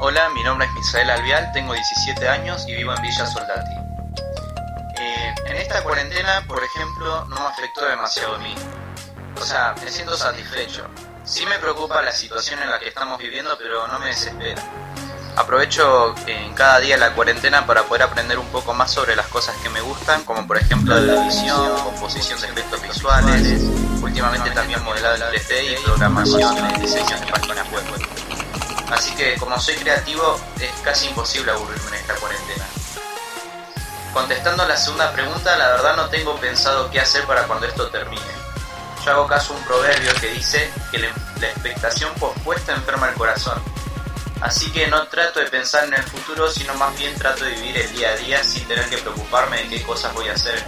Hola, mi nombre es Misael Alvial, tengo 17 años y vivo en Villa Soldati. Eh, en esta cuarentena, por ejemplo, no me afectó demasiado a mí. O sea, me siento satisfecho. Sí me preocupa la situación en la que estamos viviendo, pero no me desespera. Aprovecho en cada día la cuarentena para poder aprender un poco más sobre las cosas que me gustan, como por ejemplo la edición, composición de efectos visuales, últimamente también modelado en 3D y programación diseños de páginas web. Así que como soy creativo es casi imposible aburrirme en esta cuarentena. Contestando la segunda pregunta, la verdad no tengo pensado qué hacer para cuando esto termine. Yo hago caso a un proverbio que dice que la expectación pospuesta enferma el corazón. Así que no trato de pensar en el futuro, sino más bien trato de vivir el día a día sin tener que preocuparme de qué cosas voy a hacer.